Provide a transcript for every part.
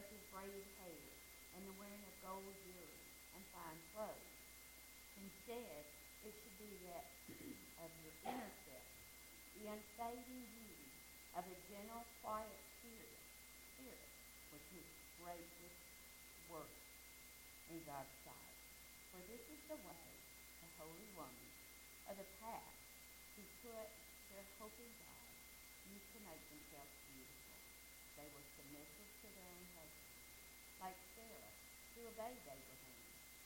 such as braided hair and the wearing of gold jewelry and fine clothes. Instead, it should be that of your inner self, the unfading beauty of a gentle, quiet spirit, spirit, which is greatest worth in God's sight. For this is the way the holy woman of the past who put their hope in God used to make themselves beautiful. They were submissive to their own husbands, like Sarah, who obeyed Abraham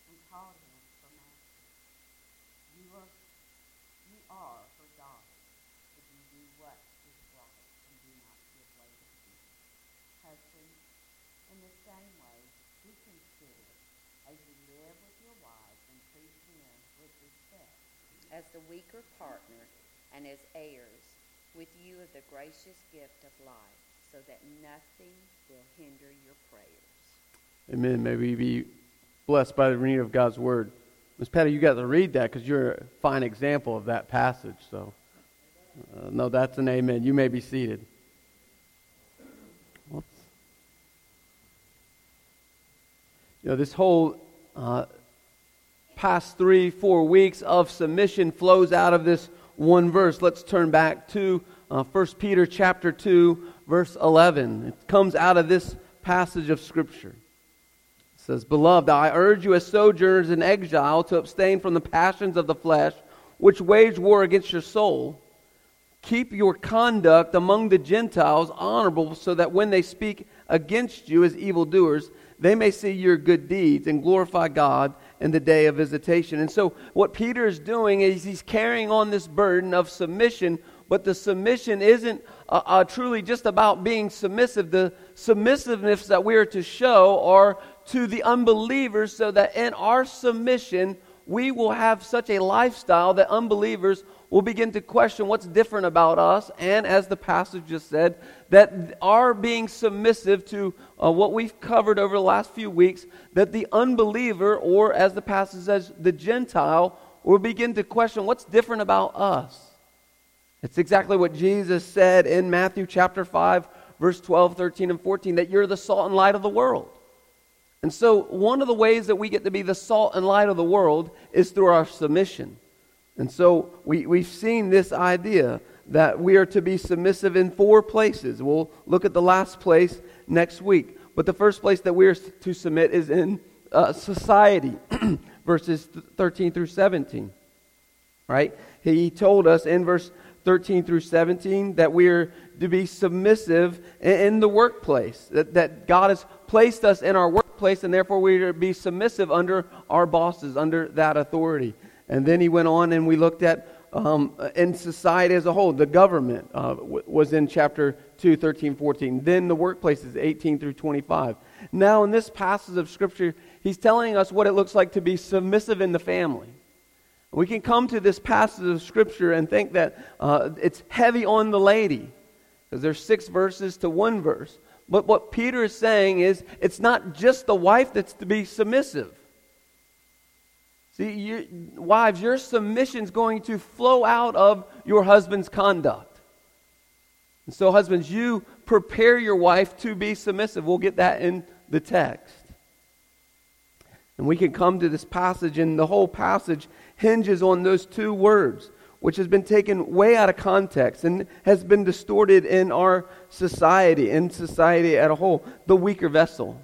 and called him. You are, you are her daughter if you do what is right and do not give way to evil. Husbands, in the same way, be considerate as you live with your wives and treat them with respect as the weaker partner and as heirs with you of the gracious gift of life, so that nothing will hinder your prayers. Amen. May we be blessed by the reading of God's word. Miss Patty, you got to read that because you're a fine example of that passage. So, uh, no, that's an amen. You may be seated. Whoops. You know, this whole uh, past three, four weeks of submission flows out of this one verse. Let's turn back to uh, 1 Peter chapter 2, verse 11. It comes out of this passage of Scripture. Says, Beloved, I urge you as sojourners in exile to abstain from the passions of the flesh, which wage war against your soul. Keep your conduct among the Gentiles honorable, so that when they speak against you as evildoers, they may see your good deeds and glorify God in the day of visitation. And so, what Peter is doing is he's carrying on this burden of submission, but the submission isn't uh, uh, truly just about being submissive. The submissiveness that we are to show are to the unbelievers, so that in our submission, we will have such a lifestyle that unbelievers will begin to question what's different about us. And as the passage just said, that our being submissive to uh, what we've covered over the last few weeks, that the unbeliever, or as the passage says, the Gentile, will begin to question what's different about us. It's exactly what Jesus said in Matthew chapter 5, verse 12, 13, and 14, that you're the salt and light of the world. And so, one of the ways that we get to be the salt and light of the world is through our submission. And so, we, we've seen this idea that we are to be submissive in four places. We'll look at the last place next week. But the first place that we are to submit is in uh, society, verses 13 through 17. Right? He told us in verse 13 through 17 that we are to be submissive in the workplace, that, that God has placed us in our workplace, and therefore we are to be submissive under our bosses, under that authority. And then he went on and we looked at um, in society as a whole. The government uh, w- was in chapter 2, 13, 14. Then the workplaces, 18 through 25. Now, in this passage of Scripture, he's telling us what it looks like to be submissive in the family. We can come to this passage of Scripture and think that uh, it's heavy on the lady, because there's six verses to one verse. But what Peter is saying is it's not just the wife that's to be submissive. See, you, wives, your submission is going to flow out of your husband's conduct. And so, husbands, you prepare your wife to be submissive. We'll get that in the text. And we can come to this passage, and the whole passage hinges on those two words, which has been taken way out of context and has been distorted in our society, in society as a whole. The weaker vessel.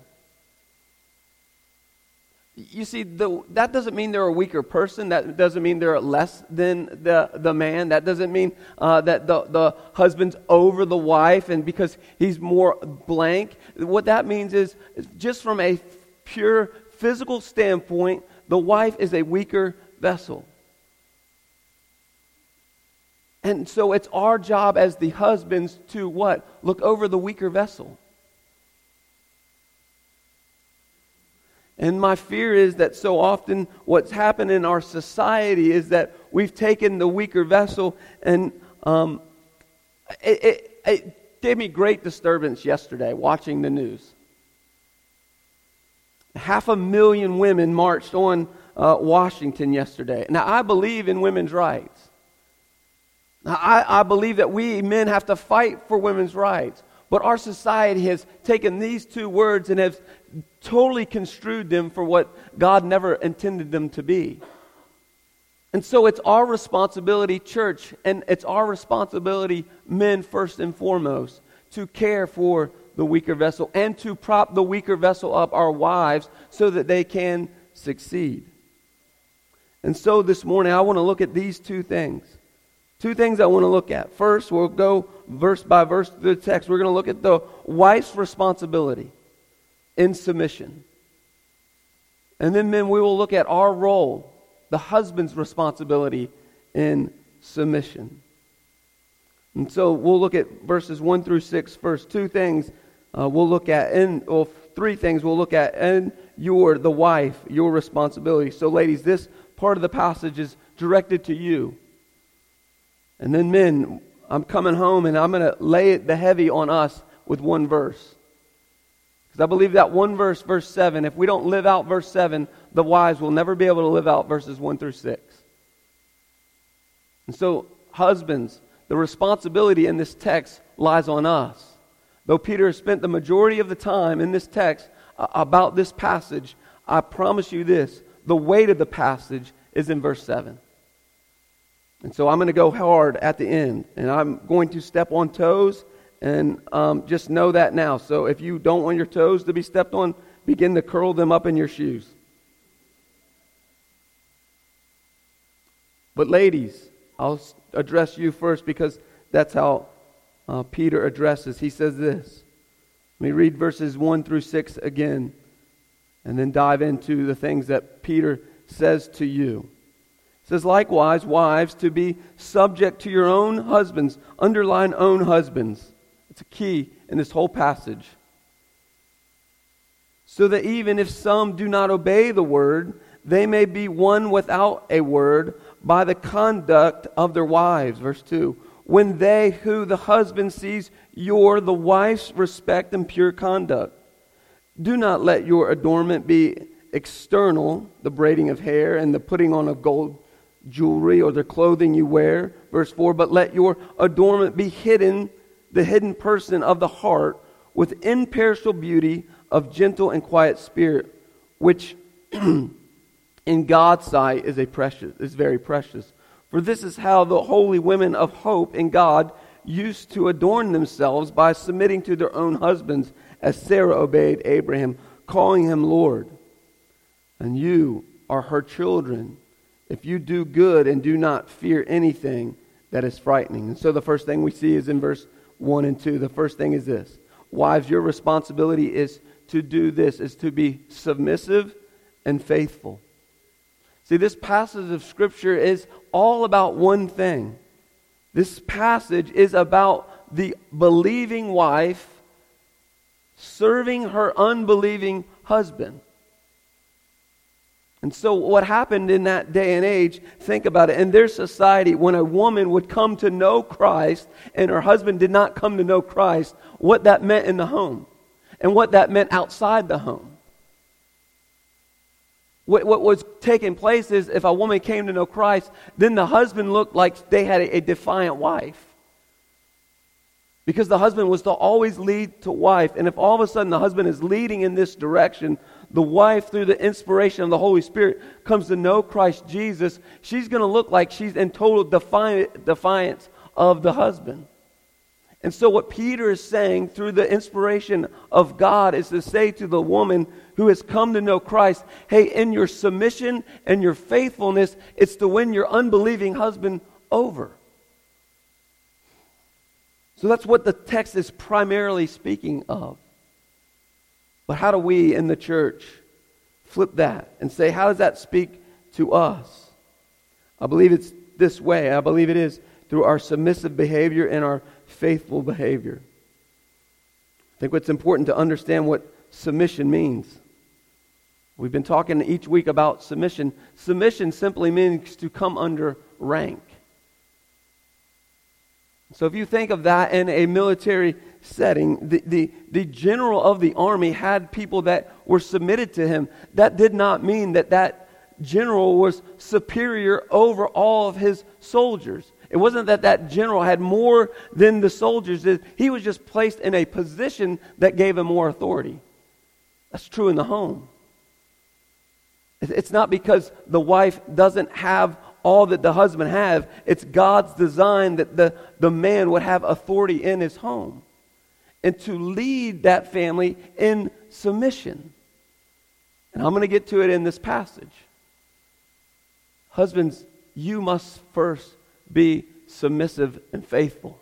You see, the, that doesn't mean they're a weaker person. That doesn't mean they're less than the, the man. That doesn't mean uh, that the, the husband's over the wife and because he's more blank. What that means is, just from a pure physical standpoint, the wife is a weaker vessel. And so it's our job as the husbands to what? Look over the weaker vessel. And my fear is that so often what's happened in our society is that we've taken the weaker vessel, and um, it, it, it gave me great disturbance yesterday watching the news. Half a million women marched on uh, Washington yesterday. Now, I believe in women's rights. I, I believe that we men have to fight for women's rights. But our society has taken these two words and has totally construed them for what God never intended them to be. And so it's our responsibility, church, and it's our responsibility, men first and foremost, to care for the weaker vessel and to prop the weaker vessel up, our wives, so that they can succeed. And so this morning, I want to look at these two things. Two things I want to look at. First, we'll go verse by verse through the text. We're going to look at the wife's responsibility in submission. And then, men, we will look at our role, the husband's responsibility in submission. And so we'll look at verses 1 through 6 first. Two things uh, we'll look at, and well, three things we'll look at, and your, the wife, your responsibility. So, ladies, this part of the passage is directed to you. And then, men, I'm coming home and I'm going to lay the heavy on us with one verse. Because I believe that one verse, verse 7, if we don't live out verse 7, the wives will never be able to live out verses 1 through 6. And so, husbands, the responsibility in this text lies on us. Though Peter has spent the majority of the time in this text uh, about this passage, I promise you this the weight of the passage is in verse 7. And so I'm going to go hard at the end, and I'm going to step on toes, and um, just know that now. So if you don't want your toes to be stepped on, begin to curl them up in your shoes. But ladies, I'll address you first because that's how uh, Peter addresses. He says this. Let me read verses 1 through 6 again and then dive into the things that Peter says to you. It says, likewise, wives, to be subject to your own husbands. Underline own husbands. It's a key in this whole passage. So that even if some do not obey the word, they may be won without a word by the conduct of their wives. Verse 2 When they who the husband sees your, the wife's respect and pure conduct. Do not let your adornment be external, the braiding of hair and the putting on of gold jewelry or the clothing you wear. Verse 4 But let your adornment be hidden, the hidden person of the heart, with imperishable beauty of gentle and quiet spirit, which in God's sight is a precious is very precious. For this is how the holy women of hope in God used to adorn themselves by submitting to their own husbands, as Sarah obeyed Abraham, calling him Lord. And you are her children if you do good and do not fear anything that is frightening. And so the first thing we see is in verse 1 and 2. The first thing is this Wives, your responsibility is to do this, is to be submissive and faithful. See, this passage of Scripture is all about one thing. This passage is about the believing wife serving her unbelieving husband. And so, what happened in that day and age, think about it. In their society, when a woman would come to know Christ and her husband did not come to know Christ, what that meant in the home and what that meant outside the home. What, what was taking place is if a woman came to know Christ, then the husband looked like they had a, a defiant wife. Because the husband was to always lead to wife. And if all of a sudden the husband is leading in this direction, the wife, through the inspiration of the Holy Spirit, comes to know Christ Jesus, she's going to look like she's in total defiance of the husband. And so, what Peter is saying through the inspiration of God is to say to the woman who has come to know Christ, hey, in your submission and your faithfulness, it's to win your unbelieving husband over. So, that's what the text is primarily speaking of. But how do we in the church flip that and say, how does that speak to us? I believe it's this way. I believe it is through our submissive behavior and our faithful behavior. I think what's important to understand what submission means. We've been talking each week about submission. Submission simply means to come under rank. So if you think of that in a military setting, the, the, the general of the army had people that were submitted to him. That did not mean that that general was superior over all of his soldiers. It wasn't that that general had more than the soldiers. He was just placed in a position that gave him more authority. That's true in the home. It's not because the wife doesn't have all that the husband have. It's God's design that the, the man would have authority in his home and to lead that family in submission. And I'm going to get to it in this passage. Husbands, you must first be submissive and faithful.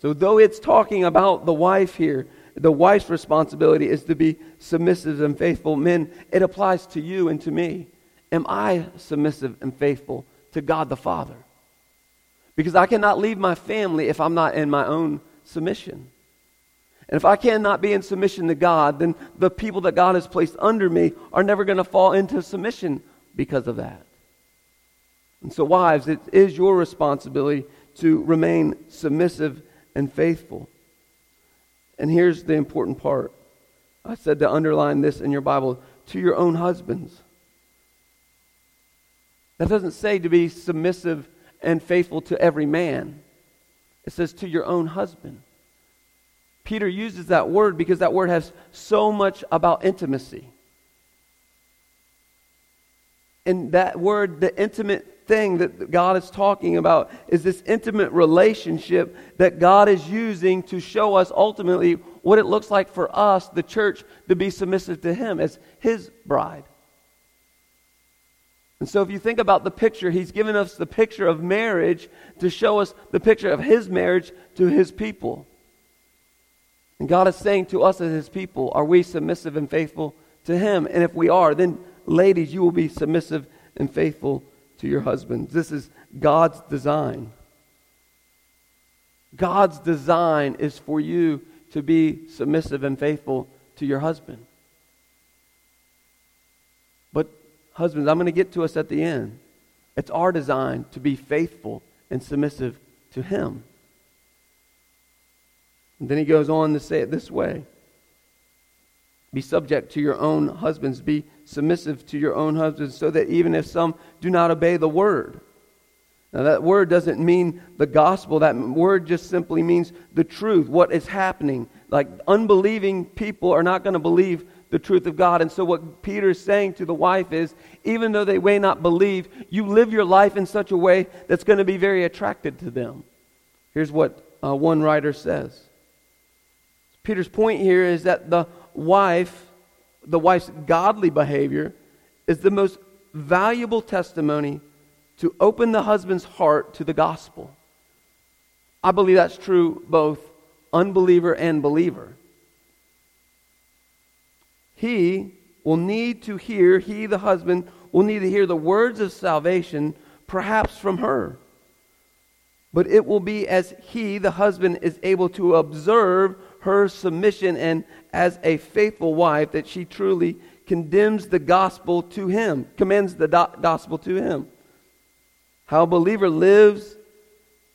So, though it's talking about the wife here, the wife's responsibility is to be submissive and faithful. Men, it applies to you and to me. Am I submissive and faithful to God the Father? Because I cannot leave my family if I'm not in my own submission. And if I cannot be in submission to God, then the people that God has placed under me are never going to fall into submission because of that. And so, wives, it is your responsibility to remain submissive and faithful. And here's the important part. I said to underline this in your Bible to your own husbands. That doesn't say to be submissive and faithful to every man, it says to your own husband. Peter uses that word because that word has so much about intimacy. And that word, the intimate thing that God is talking about, is this intimate relationship that God is using to show us ultimately what it looks like for us, the church, to be submissive to Him as His bride. And so, if you think about the picture, he's given us the picture of marriage to show us the picture of his marriage to his people. And God is saying to us as his people, are we submissive and faithful to him? And if we are, then, ladies, you will be submissive and faithful to your husbands. This is God's design. God's design is for you to be submissive and faithful to your husband. Husbands, I'm going to get to us at the end. It's our design to be faithful and submissive to Him. And then he goes on to say it this way Be subject to your own husbands, be submissive to your own husbands, so that even if some do not obey the word, now, that word doesn't mean the gospel. That word just simply means the truth, what is happening. Like unbelieving people are not going to believe the truth of God. And so, what Peter is saying to the wife is even though they may not believe, you live your life in such a way that's going to be very attracted to them. Here's what uh, one writer says Peter's point here is that the wife, the wife's godly behavior, is the most valuable testimony to open the husband's heart to the gospel. I believe that's true both unbeliever and believer. He will need to hear, he, the husband, will need to hear the words of salvation, perhaps from her. But it will be as he, the husband, is able to observe her submission and as a faithful wife that she truly condemns the gospel to him, commends the do- gospel to him. How a believer lives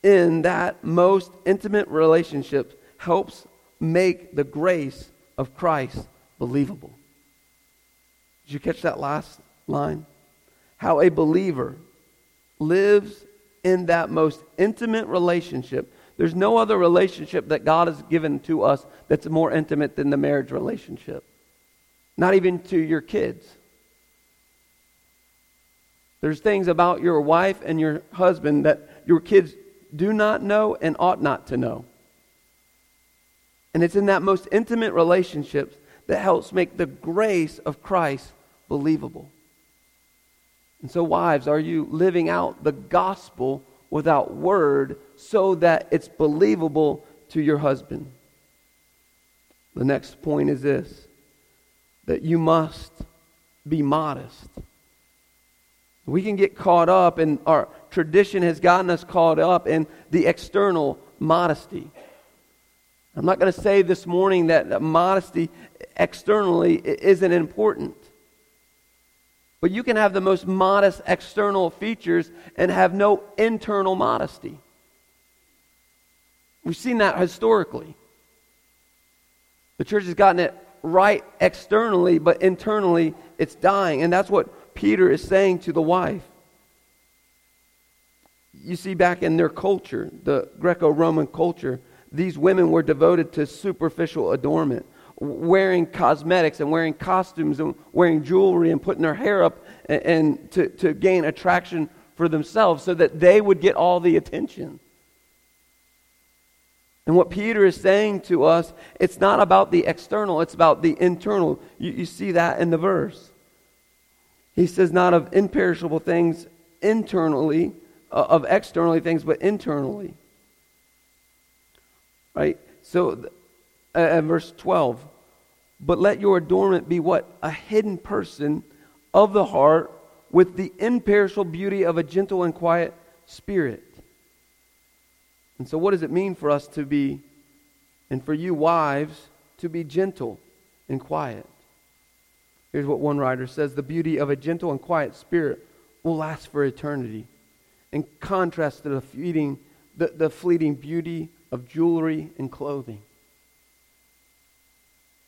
in that most intimate relationship helps make the grace of Christ believable. Did you catch that last line? How a believer lives in that most intimate relationship. There's no other relationship that God has given to us that's more intimate than the marriage relationship. Not even to your kids. There's things about your wife and your husband that your kids do not know and ought not to know. And it's in that most intimate relationships that helps make the grace of Christ believable. And so, wives, are you living out the gospel without word so that it's believable to your husband? The next point is this that you must be modest. We can get caught up, and our tradition has gotten us caught up in the external modesty. I'm not going to say this morning that modesty externally isn't important. But you can have the most modest external features and have no internal modesty. We've seen that historically. The church has gotten it right externally, but internally it's dying. And that's what Peter is saying to the wife. You see, back in their culture, the Greco Roman culture, these women were devoted to superficial adornment, wearing cosmetics and wearing costumes and wearing jewelry and putting their hair up and, and to, to gain attraction for themselves so that they would get all the attention. And what Peter is saying to us, it's not about the external, it's about the internal. You, you see that in the verse. He says, not of imperishable things internally, uh, of externally things, but internally. Right? So, uh, uh, verse 12. But let your adornment be what? A hidden person of the heart with the imperishable beauty of a gentle and quiet spirit and so, what does it mean for us to be, and for you wives, to be gentle and quiet? Here's what one writer says The beauty of a gentle and quiet spirit will last for eternity, in contrast to the fleeting, the, the fleeting beauty of jewelry and clothing.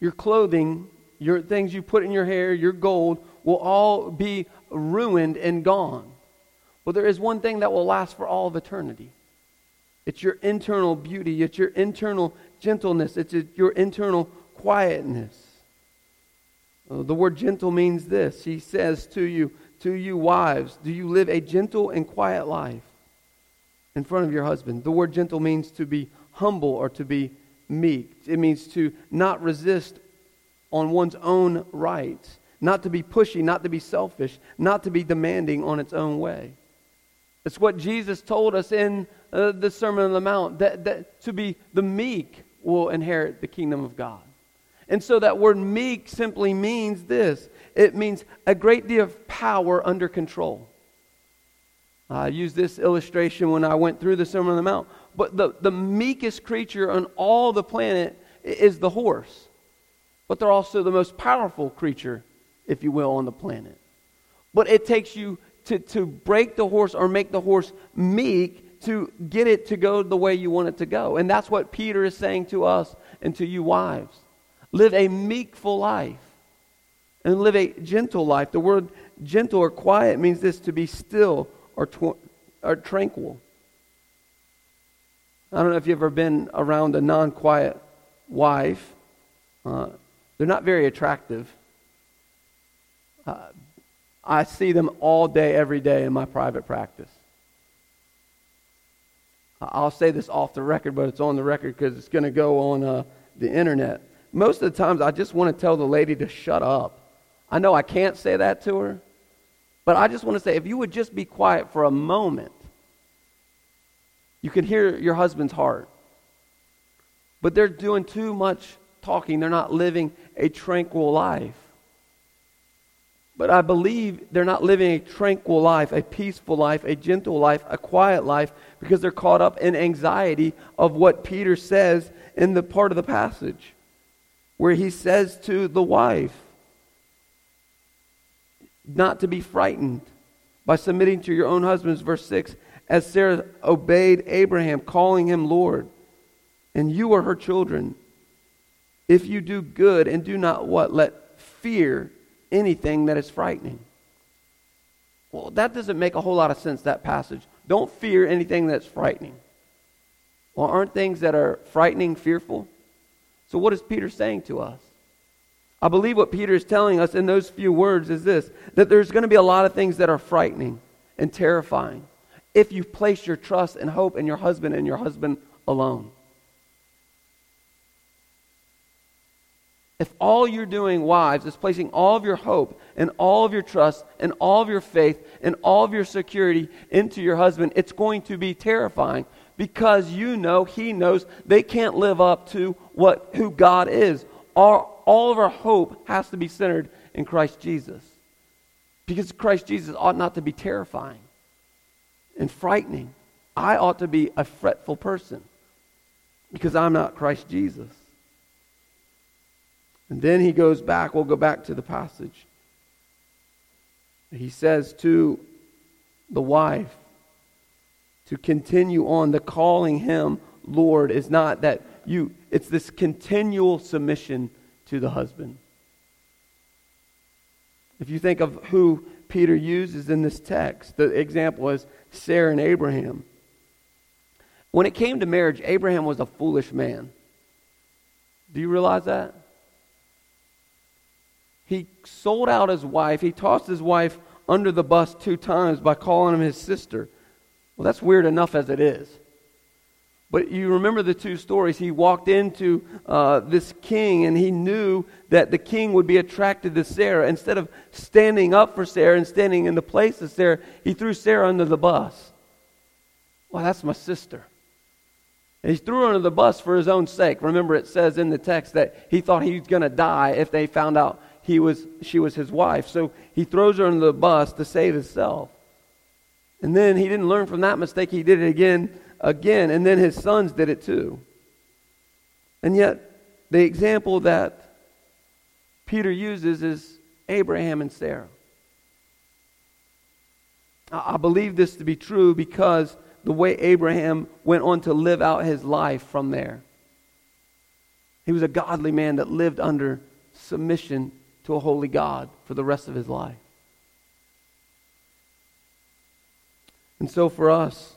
Your clothing, your things you put in your hair, your gold, will all be ruined and gone. Well, there is one thing that will last for all of eternity it's your internal beauty. It's your internal gentleness. It's your internal quietness. Uh, the word gentle means this. He says to you, to you wives, do you live a gentle and quiet life in front of your husband? The word gentle means to be humble or to be meek. It means to not resist on one's own rights, not to be pushy, not to be selfish, not to be demanding on its own way. It's what Jesus told us in uh, the Sermon on the Mount, that, that to be the meek will inherit the kingdom of God. And so that word meek simply means this it means a great deal of power under control. I used this illustration when I went through the Sermon on the Mount. But the, the meekest creature on all the planet is the horse. But they're also the most powerful creature, if you will, on the planet. But it takes you to, to break the horse or make the horse meek to get it to go the way you want it to go. And that's what Peter is saying to us and to you wives. Live a meekful life and live a gentle life. The word gentle or quiet means this to be still or, tw- or tranquil. I don't know if you've ever been around a non quiet wife. Uh, they're not very attractive. Uh, I see them all day, every day in my private practice. I'll say this off the record, but it's on the record because it's going to go on uh, the internet. Most of the times, I just want to tell the lady to shut up. I know I can't say that to her, but I just want to say if you would just be quiet for a moment, you can hear your husband's heart. But they're doing too much talking, they're not living a tranquil life. But I believe they're not living a tranquil life, a peaceful life, a gentle life, a quiet life, because they're caught up in anxiety of what Peter says in the part of the passage where he says to the wife not to be frightened by submitting to your own husbands, verse 6, as Sarah obeyed Abraham, calling him Lord, and you are her children. If you do good and do not what? Let fear anything that is frightening. Well, that doesn't make a whole lot of sense, that passage. Don't fear anything that's frightening. Well, aren't things that are frightening fearful? So, what is Peter saying to us? I believe what Peter is telling us in those few words is this that there's going to be a lot of things that are frightening and terrifying if you place your trust and hope in your husband and your husband alone. If all you're doing, wives, is placing all of your hope and all of your trust and all of your faith and all of your security into your husband, it's going to be terrifying because you know he knows they can't live up to what who God is. All, all of our hope has to be centered in Christ Jesus. Because Christ Jesus ought not to be terrifying and frightening. I ought to be a fretful person. because I'm not Christ Jesus. And then he goes back, we'll go back to the passage. He says to the wife to continue on, the calling him Lord is not that you, it's this continual submission to the husband. If you think of who Peter uses in this text, the example is Sarah and Abraham. When it came to marriage, Abraham was a foolish man. Do you realize that? He sold out his wife. He tossed his wife under the bus two times by calling him his sister. Well, that's weird enough as it is. But you remember the two stories. He walked into uh, this king and he knew that the king would be attracted to Sarah. Instead of standing up for Sarah and standing in the place of Sarah, he threw Sarah under the bus. Well, that's my sister. And he threw her under the bus for his own sake. Remember, it says in the text that he thought he was going to die if they found out he was, she was his wife. So he throws her under the bus to save himself. And then he didn't learn from that mistake. He did it again, again, and then his sons did it too. And yet, the example that Peter uses is Abraham and Sarah. I believe this to be true because the way Abraham went on to live out his life from there. He was a godly man that lived under submission to a holy God for the rest of his life. And so, for us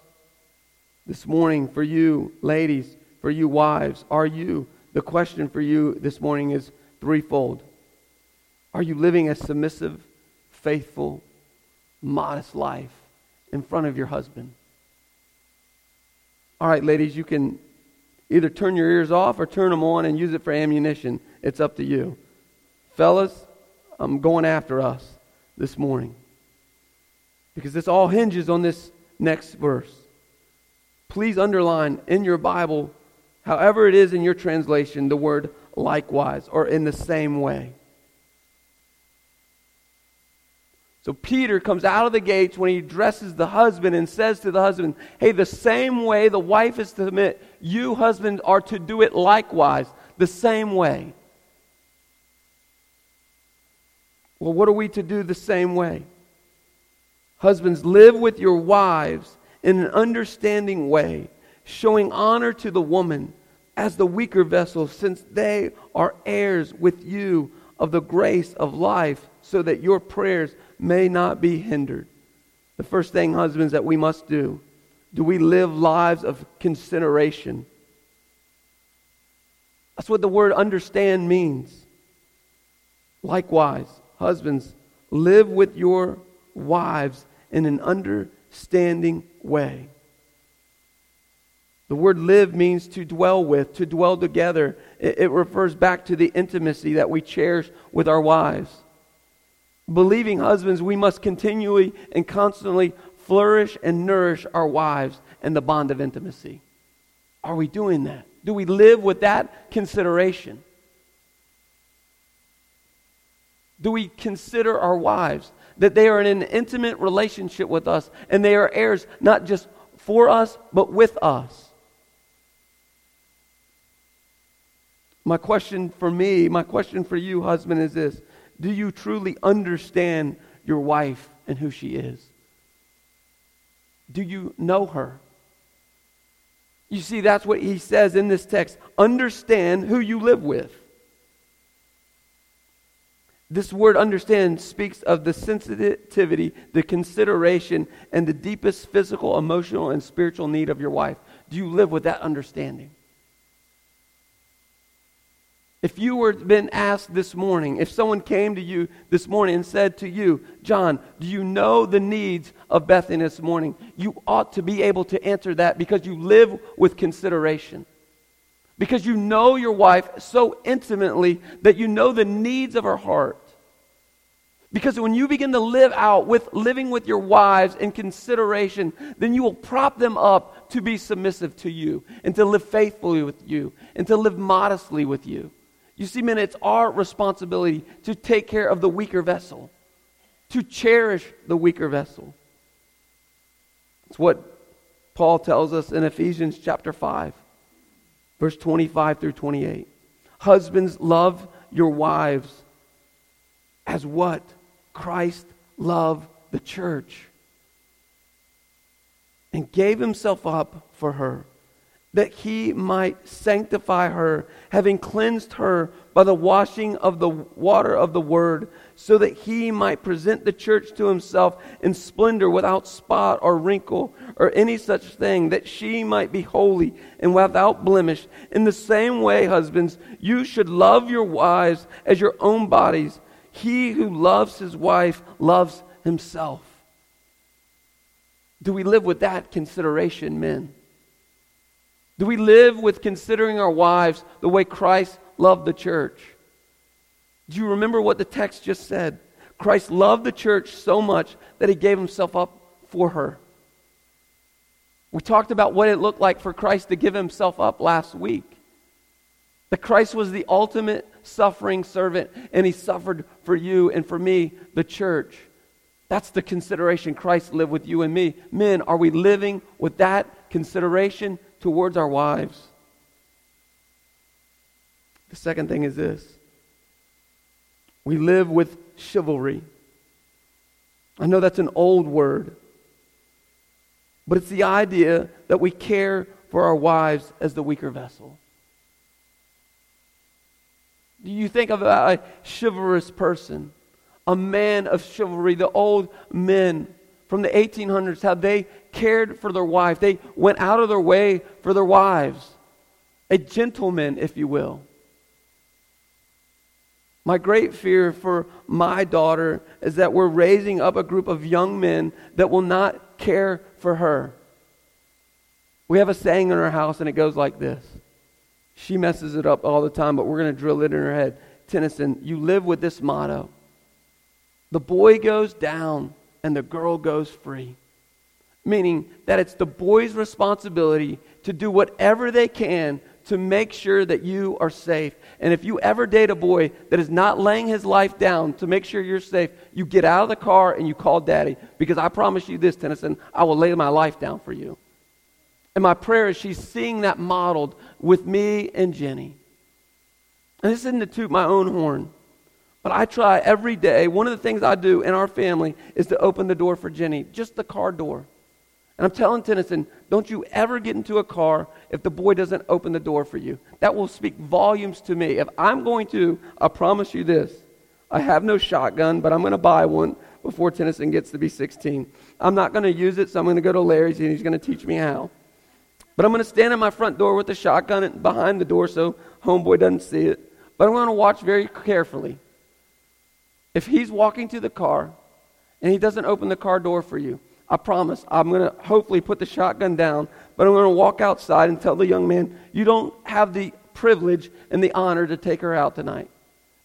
this morning, for you ladies, for you wives, are you, the question for you this morning is threefold. Are you living a submissive, faithful, modest life in front of your husband? All right, ladies, you can either turn your ears off or turn them on and use it for ammunition. It's up to you. Fellas, I'm going after us this morning. Because this all hinges on this next verse. Please underline in your Bible, however it is in your translation, the word likewise or in the same way. So Peter comes out of the gates when he addresses the husband and says to the husband, Hey, the same way the wife is to submit, you husbands are to do it likewise, the same way. Well, what are we to do the same way? Husbands, live with your wives in an understanding way, showing honor to the woman as the weaker vessel, since they are heirs with you of the grace of life, so that your prayers may not be hindered. The first thing, husbands, that we must do do we live lives of consideration? That's what the word understand means. Likewise, Husbands, live with your wives in an understanding way. The word live means to dwell with, to dwell together. It, it, refers back to the intimacy that we cherish with our wives. Believing husbands, we must continually and constantly flourish and nourish our wives in the bond of intimacy. Are we doing that? Do we live with that consideration? do we consider our wives? That they are in an intimate relationship with us and they are heirs not just for us, but with us. My question for me, my question for you, husband, is this Do you truly understand your wife and who she is? Do you know her? You see, that's what he says in this text. Understand who you live with. This word understand speaks of the sensitivity, the consideration, and the deepest physical, emotional, and spiritual need of your wife. Do you live with that understanding? If you were been asked this morning, if someone came to you this morning and said to you, John, do you know the needs of Bethany this morning? You ought to be able to answer that because you live with consideration because you know your wife so intimately that you know the needs of her heart. Because when you begin to live out with living with your wives in consideration, then you will prop them up to be submissive to you and to live faithfully with you and to live modestly with you. You see, men, it's our responsibility to take care of the weaker vessel, to cherish the weaker vessel. It's what Paul tells us in Ephesians chapter 5. Verse 25 through 28. Husbands, love your wives as what? Christ loved the church and gave himself up for her, that he might sanctify her, having cleansed her by the washing of the water of the word, so that he might present the church to himself in splendor, without spot or wrinkle or any such thing, that she might be holy and without blemish. In the same way, husbands, you should love your wives as your own bodies. He who loves his wife loves himself. Do we live with that consideration, men? Do we live with considering our wives the way Christ loved the church? Do you remember what the text just said? Christ loved the church so much that he gave himself up for her. We talked about what it looked like for Christ to give himself up last week. That Christ was the ultimate suffering servant, and he suffered for you and for me, the church. That's the consideration Christ lived with you and me. Men, are we living with that consideration towards our wives? The second thing is this we live with chivalry. I know that's an old word, but it's the idea that we care for our wives as the weaker vessel. Do you think of a chivalrous person? a man of chivalry, the old men from the 1800s, how they cared for their wife. They went out of their way for their wives. A gentleman, if you will. My great fear for my daughter is that we're raising up a group of young men that will not care for her. We have a saying in our house, and it goes like this. She messes it up all the time, but we're going to drill it in her head. Tennyson, you live with this motto the boy goes down and the girl goes free. Meaning that it's the boy's responsibility to do whatever they can to make sure that you are safe. And if you ever date a boy that is not laying his life down to make sure you're safe, you get out of the car and you call daddy. Because I promise you this, Tennyson, I will lay my life down for you. And my prayer is she's seeing that modeled with me and Jenny. And this isn't to toot my own horn. But I try every day. One of the things I do in our family is to open the door for Jenny, just the car door. And I'm telling Tennyson, don't you ever get into a car if the boy doesn't open the door for you. That will speak volumes to me. If I'm going to, I promise you this I have no shotgun, but I'm going to buy one before Tennyson gets to be 16. I'm not going to use it, so I'm going to go to Larry's and he's going to teach me how. But I'm going to stand in my front door with the shotgun behind the door so homeboy doesn't see it. But I'm going to watch very carefully. If he's walking to the car and he doesn't open the car door for you, I promise I'm going to hopefully put the shotgun down, but I'm going to walk outside and tell the young man, you don't have the privilege and the honor to take her out tonight.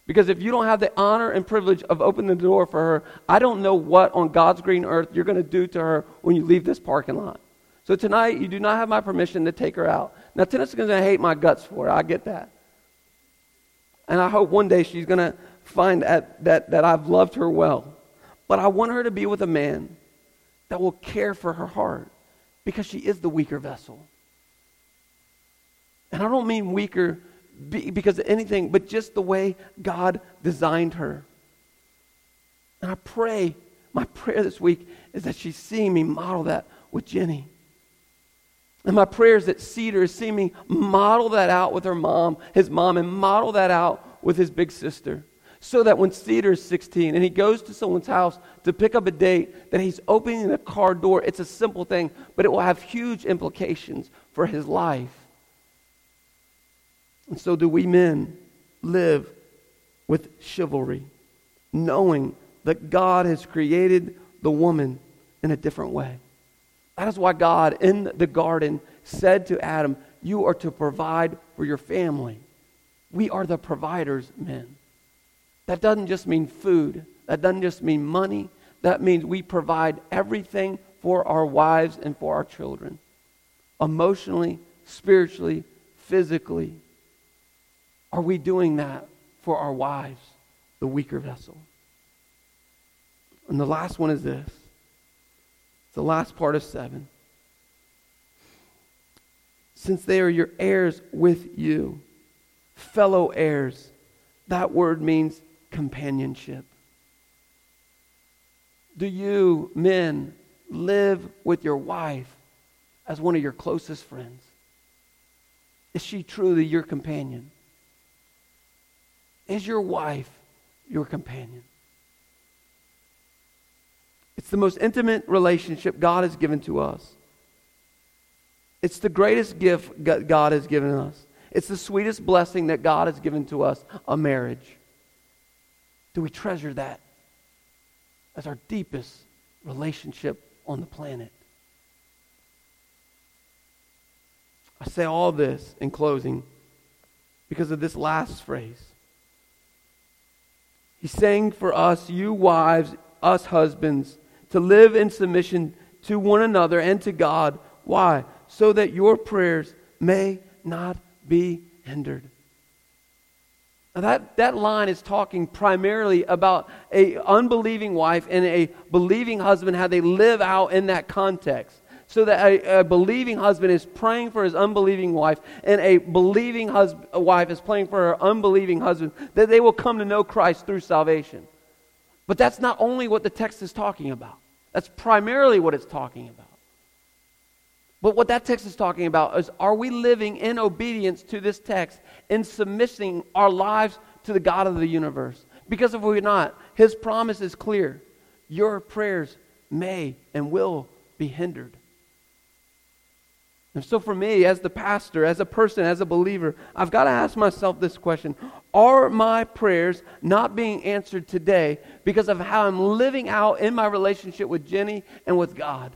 Because if you don't have the honor and privilege of opening the door for her, I don't know what on God's green earth you're going to do to her when you leave this parking lot. So tonight, you do not have my permission to take her out. Now, Tennyson's going to hate my guts for it. I get that. And I hope one day she's going to find that, that, I've loved her well. But I want her to be with a man that will care for her heart because she is the weaker vessel. And I don't mean weaker because of anything, but just the way God designed her. And I pray, my prayer this week is that she's seeing me model that with Jenny. And my prayer is that Cedar is seeing me model that out with her mom, his mom, and model that out with his big sister so that when Cedar is 16 and he goes to someone's house to pick up a date, that he's opening the car door. It's a simple thing, but it will have huge implications for his life. And so do we men live with chivalry, knowing that God has created the woman in a different way. That is why God in the garden said to Adam, You are to provide for your family. We are the providers, men. That doesn't just mean food, that doesn't just mean money. That means we provide everything for our wives and for our children emotionally, spiritually, physically. Are we doing that for our wives, the weaker vessel? And the last one is this. The last part of seven. since they are your heirs with you. Fellow heirs. That word means companionship. Do you, men, live with your wife as one of your closest friends? Is she truly your companion? Is your wife your companion? It's the most intimate relationship God has given to us. It's the greatest gift God has given us. It's the sweetest blessing that God has given to us a marriage. Do we treasure that as our deepest relationship on the planet? I say all this in closing because of this last phrase. He's saying for us, you wives, us husbands, to live in submission to one another and to God. Why? So that your prayers may not be hindered. Now that, that line is talking primarily about a unbelieving wife and a believing husband, how they live out in that context. So that a, a believing husband is praying for his unbelieving wife, and a believing husband, wife is praying for her unbelieving husband, that they will come to know Christ through salvation. But that's not only what the text is talking about. That's primarily what it's talking about. But what that text is talking about is are we living in obedience to this text in submitting our lives to the God of the universe? Because if we're not, his promise is clear. Your prayers may and will be hindered. And so, for me, as the pastor, as a person, as a believer, I've got to ask myself this question Are my prayers not being answered today because of how I'm living out in my relationship with Jenny and with God?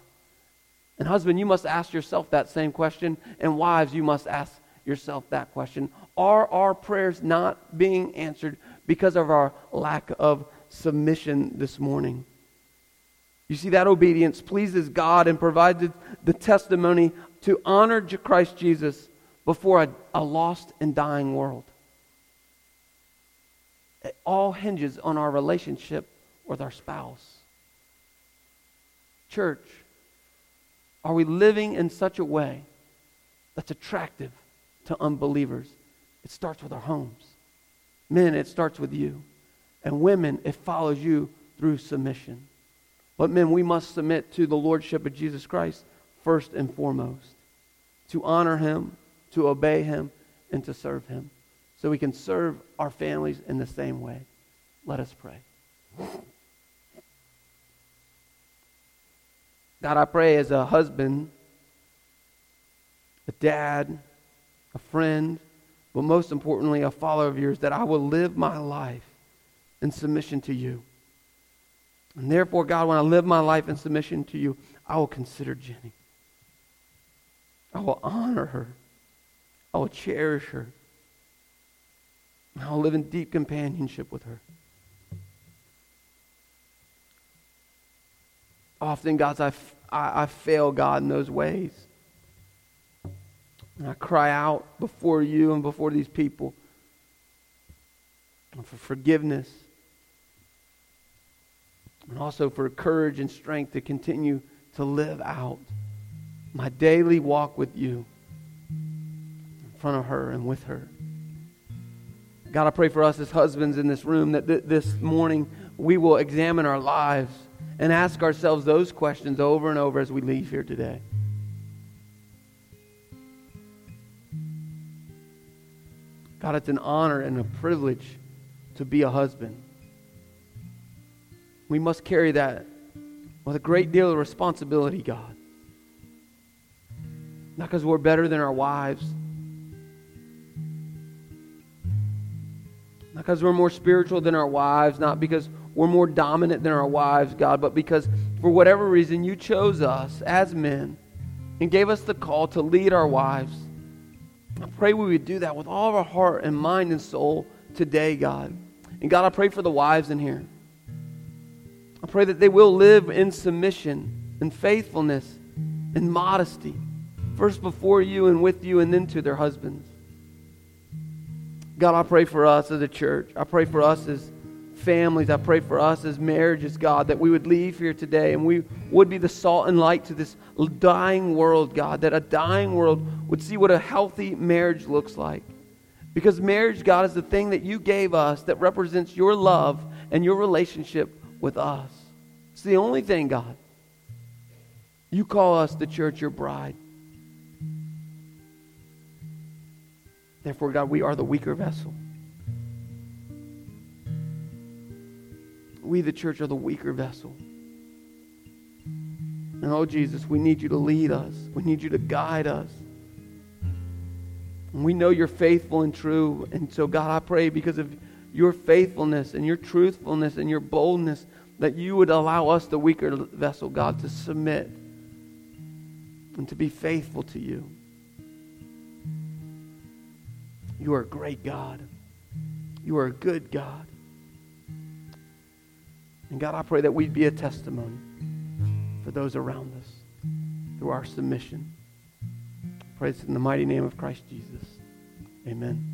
And husband, you must ask yourself that same question. And wives, you must ask yourself that question. Are our prayers not being answered because of our lack of submission this morning? You see, that obedience pleases God and provides the testimony to honor Christ Jesus before a, a lost and dying world. It all hinges on our relationship with our spouse. Church, are we living in such a way that's attractive to unbelievers? It starts with our homes. Men, it starts with you. And women, it follows you through submission. But men, we must submit to the Lordship of Jesus Christ first and foremost. To honor him, to obey him, and to serve him. So we can serve our families in the same way. Let us pray. God, I pray as a husband, a dad, a friend, but most importantly, a follower of yours, that I will live my life in submission to you. And therefore, God, when I live my life in submission to you, I will consider Jenny. I will honor her. I will cherish her. I will live in deep companionship with her. Often, God, I, I, I fail, God, in those ways. And I cry out before you and before these people for forgiveness and also for courage and strength to continue to live out my daily walk with you in front of her and with her. God, I pray for us as husbands in this room that th- this morning we will examine our lives and ask ourselves those questions over and over as we leave here today. God, it's an honor and a privilege to be a husband. We must carry that with a great deal of responsibility, God. Not because we're better than our wives, not because we're more spiritual than our wives, not because we're more dominant than our wives, God, but because for whatever reason you chose us as men and gave us the call to lead our wives. I pray we would do that with all of our heart and mind and soul today, God. And God, I pray for the wives in here. I pray that they will live in submission and faithfulness and modesty, first before you and with you, and then to their husbands. God, I pray for us as a church. I pray for us as families. I pray for us as marriages, God, that we would leave here today and we would be the salt and light to this dying world, God, that a dying world would see what a healthy marriage looks like. Because marriage, God, is the thing that you gave us that represents your love and your relationship with us. It's the only thing, God. You call us, the church, your bride. Therefore, God, we are the weaker vessel. We, the church, are the weaker vessel. And oh, Jesus, we need you to lead us. We need you to guide us. We know you're faithful and true. And so, God, I pray because of your faithfulness and your truthfulness and your boldness that you would allow us, the weaker vessel, God, to submit and to be faithful to you. You are a great God. You are a good God. And God, I pray that we'd be a testimony for those around us through our submission. This in the mighty name of Christ Jesus. Amen.